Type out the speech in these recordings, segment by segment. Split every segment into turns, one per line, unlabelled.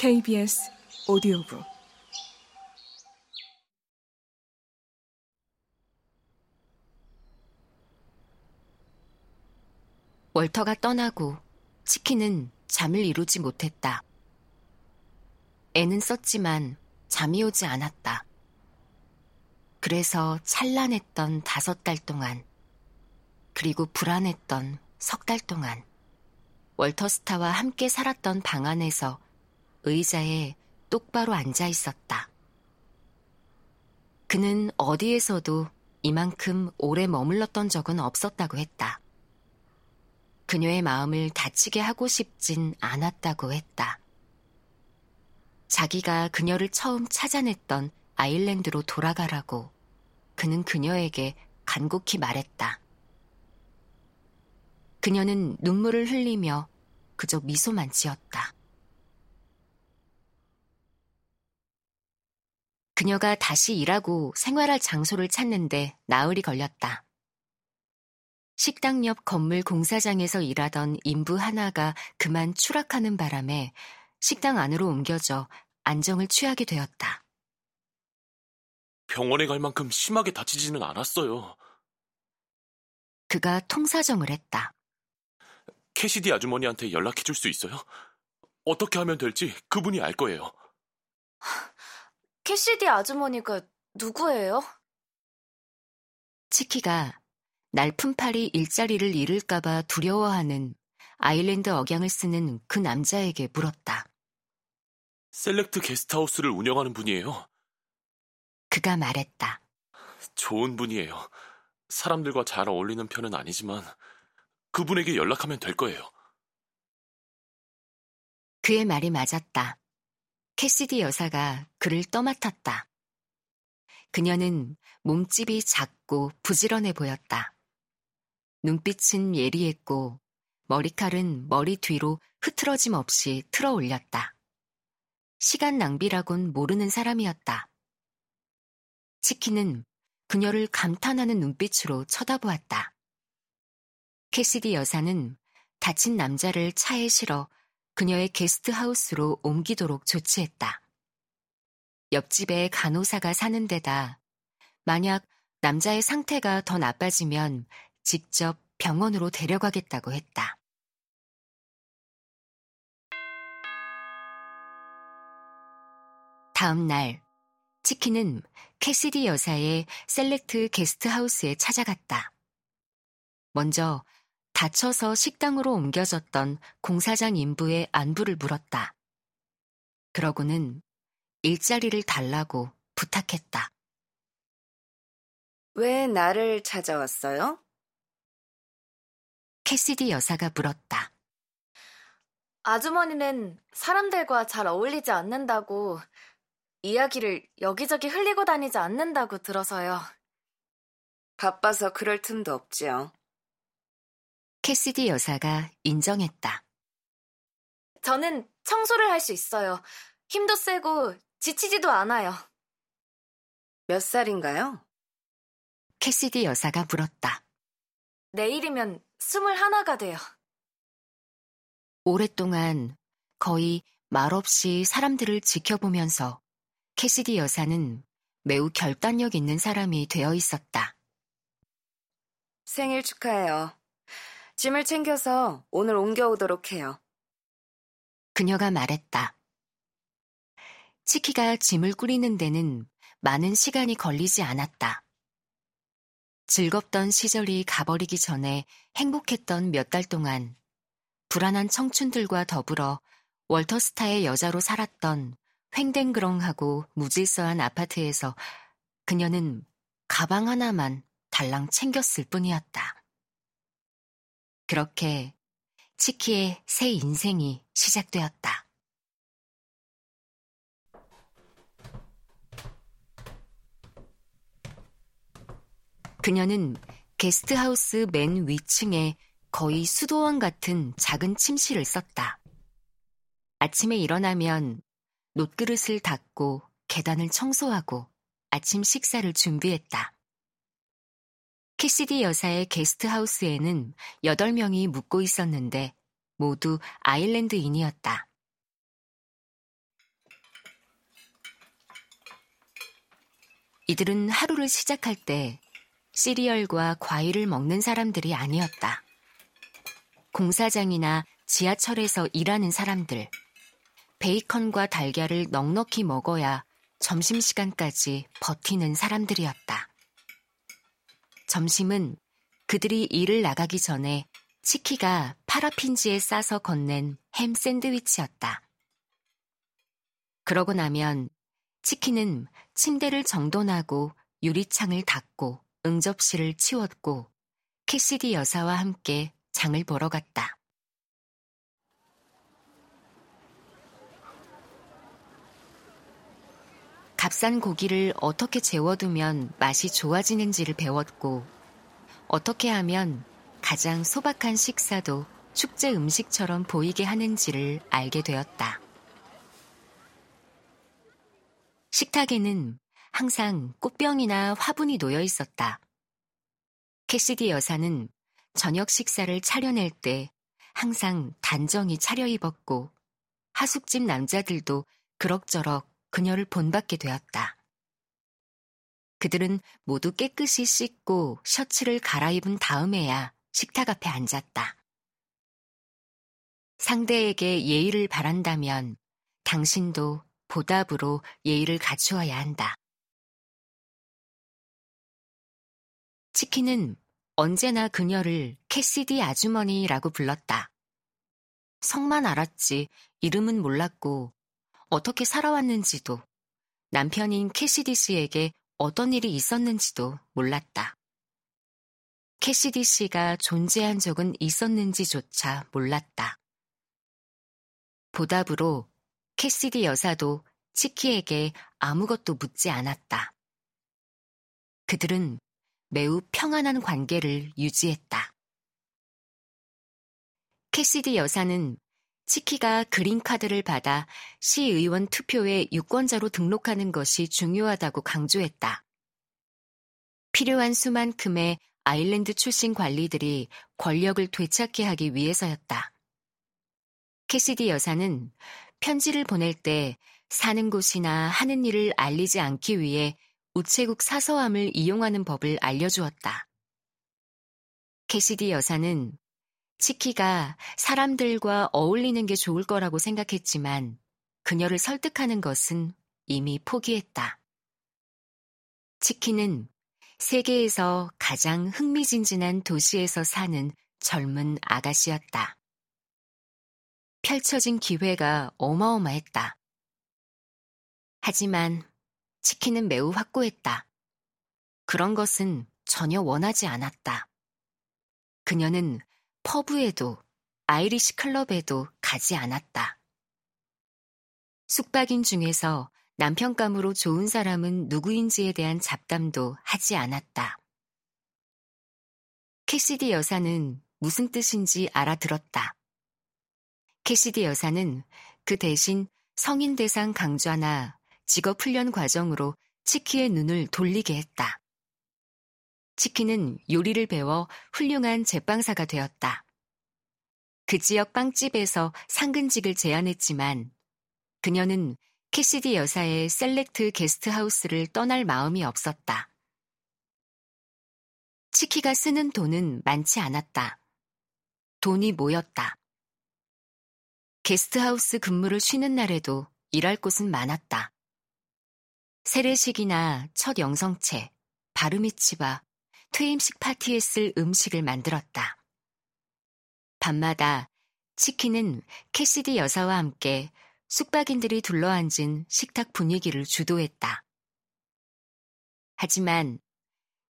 KBS 오디오북
월터가 떠나고 치킨은 잠을 이루지 못했다. 애는 썼지만 잠이 오지 않았다. 그래서 찬란했던 다섯 달 동안, 그리고 불안했던 석 달 동안, 월터스타와 함께 살았던 방 안에서 의자에 똑바로 앉아 있었다. 그는 어디에서도 이만큼 오래 머물렀던 적은 없었다고 했다. 그녀의 마음을 다치게 하고 싶진 않았다고 했다. 자기가 그녀를 처음 찾아냈던 아일랜드로 돌아가라고 그는 그녀에게 간곡히 말했다. 그녀는 눈물을 흘리며 그저 미소만 지었다. 그녀가 다시 일하고 생활할 장소를 찾는데 나흘이 걸렸다. 식당 옆 건물 공사장에서 일하던 인부 하나가 그만 추락하는 바람에 식당 안으로 옮겨져 안정을 취하게 되었다.
병원에 갈 만큼 심하게 다치지는 않았어요.
그가 통사정을 했다.
캐시디 아주머니한테 연락해 줄 수 있어요? 어떻게 하면 될지 그분이 알 거예요.
캐시디 아주머니가 누구예요?
치키가 날품팔이 일자리를 잃을까봐 두려워하는 아일랜드 억양을 쓰는 그 남자에게 물었다.
셀렉트 게스트하우스를 운영하는 분이에요.
그가 말했다.
좋은 분이에요. 사람들과 잘 어울리는 편은 아니지만 그분에게 연락하면 될 거예요.
그의 말이 맞았다. 캐시디 여사가 그를 떠맡았다. 그녀는 몸집이 작고 부지런해 보였다. 눈빛은 예리했고 머리칼은 머리 뒤로 흐트러짐 없이 틀어 올렸다. 시간 낭비라곤 모르는 사람이었다. 치키는 그녀를 감탄하는 눈빛으로 쳐다보았다. 캐시디 여사는 다친 남자를 차에 실어 그녀의 게스트하우스로 옮기도록 조치했다. 옆집에 간호사가 사는 데다 만약 남자의 상태가 더 나빠지면 직접 병원으로 데려가겠다고 했다. 다음 날, 치키는 캐시디 여사의 셀렉트 게스트하우스에 찾아갔다. 먼저 다쳐서 식당으로 옮겨졌던 공사장 인부의 안부를 물었다. 그러고는 일자리를 달라고 부탁했다.
왜 나를 찾아왔어요?
캐시디 여사가 물었다.
아주머니는 사람들과 잘 어울리지 않는다고 이야기를 여기저기 흘리고 다니지 않는다고 들어서요.
바빠서 그럴 틈도 없지요.
캐시디 여사가 인정했다.
저는 청소를 할 수 있어요. 힘도 세고 지치지도 않아요.
몇 살인가요?
캐시디 여사가 물었다.
내일이면 스물 하나가 돼요.
오랫동안 거의 말없이 사람들을 지켜보면서 캐시디 여사는 매우 결단력 있는 사람이 되어 있었다.
생일 축하해요. 짐을 챙겨서 오늘 옮겨오도록 해요.
그녀가 말했다. 치키가 짐을 꾸리는 데는 많은 시간이 걸리지 않았다. 즐겁던 시절이 가버리기 전에 행복했던 몇 달 동안 불안한 청춘들과 더불어 월터스타의 여자로 살았던 횡댕그렁하고 무질서한 아파트에서 그녀는 가방 하나만 달랑 챙겼을 뿐이었다. 그렇게 치키의 새 인생이 시작되었다. 그녀는 게스트하우스 맨 위층에 거의 수도원 같은 작은 침실을 썼다. 아침에 일어나면 놋그릇을 닦고 계단을 청소하고 아침 식사를 준비했다. 캐시디 여사의 게스트하우스에는 8명이 묵고 있었는데 모두 아일랜드인이었다. 이들은 하루를 시작할 때 시리얼과 과일을 먹는 사람들이 아니었다. 공사장이나 지하철에서 일하는 사람들, 베이컨과 달걀을 넉넉히 먹어야 점심시간까지 버티는 사람들이었다. 점심은 그들이 일을 나가기 전에 치키가 파라핀지에 싸서 건넨 햄 샌드위치였다. 그러고 나면 치키는 침대를 정돈하고 유리창을 닫고 응접실을 치웠고 캐시디 여사와 함께 장을 보러 갔다. 값싼 고기를 어떻게 재워두면 맛이 좋아지는지를 배웠고, 어떻게 하면 가장 소박한 식사도 축제 음식처럼 보이게 하는지를 알게 되었다. 식탁에는 항상 꽃병이나 화분이 놓여 있었다. 캐시디 여사는 저녁 식사를 차려낼 때 항상 단정히 차려입었고 하숙집 남자들도 그럭저럭 그녀를 본받게 되었다. 그들은 모두 깨끗이 씻고 셔츠를 갈아입은 다음에야 식탁 앞에 앉았다. 상대에게 예의를 바란다면 당신도 보답으로 예의를 갖추어야 한다. 치킨은 언제나 그녀를 캐시디 아주머니라고 불렀다. 성만 알았지 이름은 몰랐고 어떻게 살아왔는지도 남편인 캐시디 씨에게 어떤 일이 있었는지도 몰랐다. 캐시디 씨가 존재한 적은 있었는지조차 몰랐다. 보답으로 캐시디 여사도 치키에게 아무것도 묻지 않았다. 그들은 매우 평안한 관계를 유지했다. 캐시디 여사는 치키가 그린카드를 받아 시의원 투표에 유권자로 등록하는 것이 중요하다고 강조했다. 필요한 수만큼의 아일랜드 출신 관리들이 권력을 되찾게 하기 위해서였다. 캐시디 여사는 편지를 보낼 때 사는 곳이나 하는 일을 알리지 않기 위해 우체국 사서함을 이용하는 법을 알려주었다. 캐시디 여사는 치키가 사람들과 어울리는 게 좋을 거라고 생각했지만 그녀를 설득하는 것은 이미 포기했다. 치키는 세계에서 가장 흥미진진한 도시에서 사는 젊은 아가씨였다. 펼쳐진 기회가 어마어마했다. 하지만 치키는 매우 확고했다. 그런 것은 전혀 원하지 않았다. 그녀는 퍼브에도 아이리시 클럽에도 가지 않았다. 숙박인 중에서 남편감으로 좋은 사람은 누구인지에 대한 잡담도 하지 않았다. 캐시디 여사는 무슨 뜻인지 알아들었다. 캐시디 여사는 그 대신 성인 대상 강좌나 직업 훈련 과정으로 치키의 눈을 돌리게 했다. 치키는 요리를 배워 훌륭한 제빵사가 되었다. 그 지역 빵집에서 상근직을 제안했지만 그녀는 캐시디 여사의 셀렉트 게스트하우스를 떠날 마음이 없었다. 치키가 쓰는 돈은 많지 않았다. 돈이 모였다. 게스트하우스 근무를 쉬는 날에도 일할 곳은 많았다. 세례식이나 첫 영성체, 바르미츠바, 퇴임식 파티에 쓸 음식을 만들었다. 밤마다 치키는 캐시디 여사와 함께 숙박인들이 둘러앉은 식탁 분위기를 주도했다. 하지만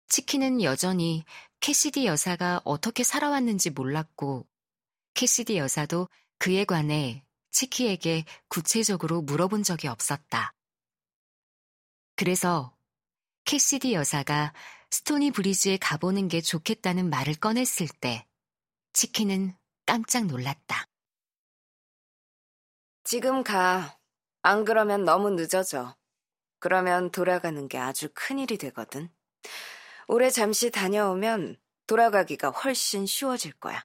치키는 여전히 캐시디 여사가 어떻게 살아왔는지 몰랐고 캐시디 여사도 그에 관해 치키에게 구체적으로 물어본 적이 없었다. 그래서 캐시디 여사가 스토니 브리지에 가보는 게 좋겠다는 말을 꺼냈을 때 치키는 깜짝 놀랐다.
지금 가. 안 그러면 너무 늦어져. 그러면 돌아가는 게 아주 큰일이 되거든. 올해 잠시 다녀오면 돌아가기가 훨씬 쉬워질 거야.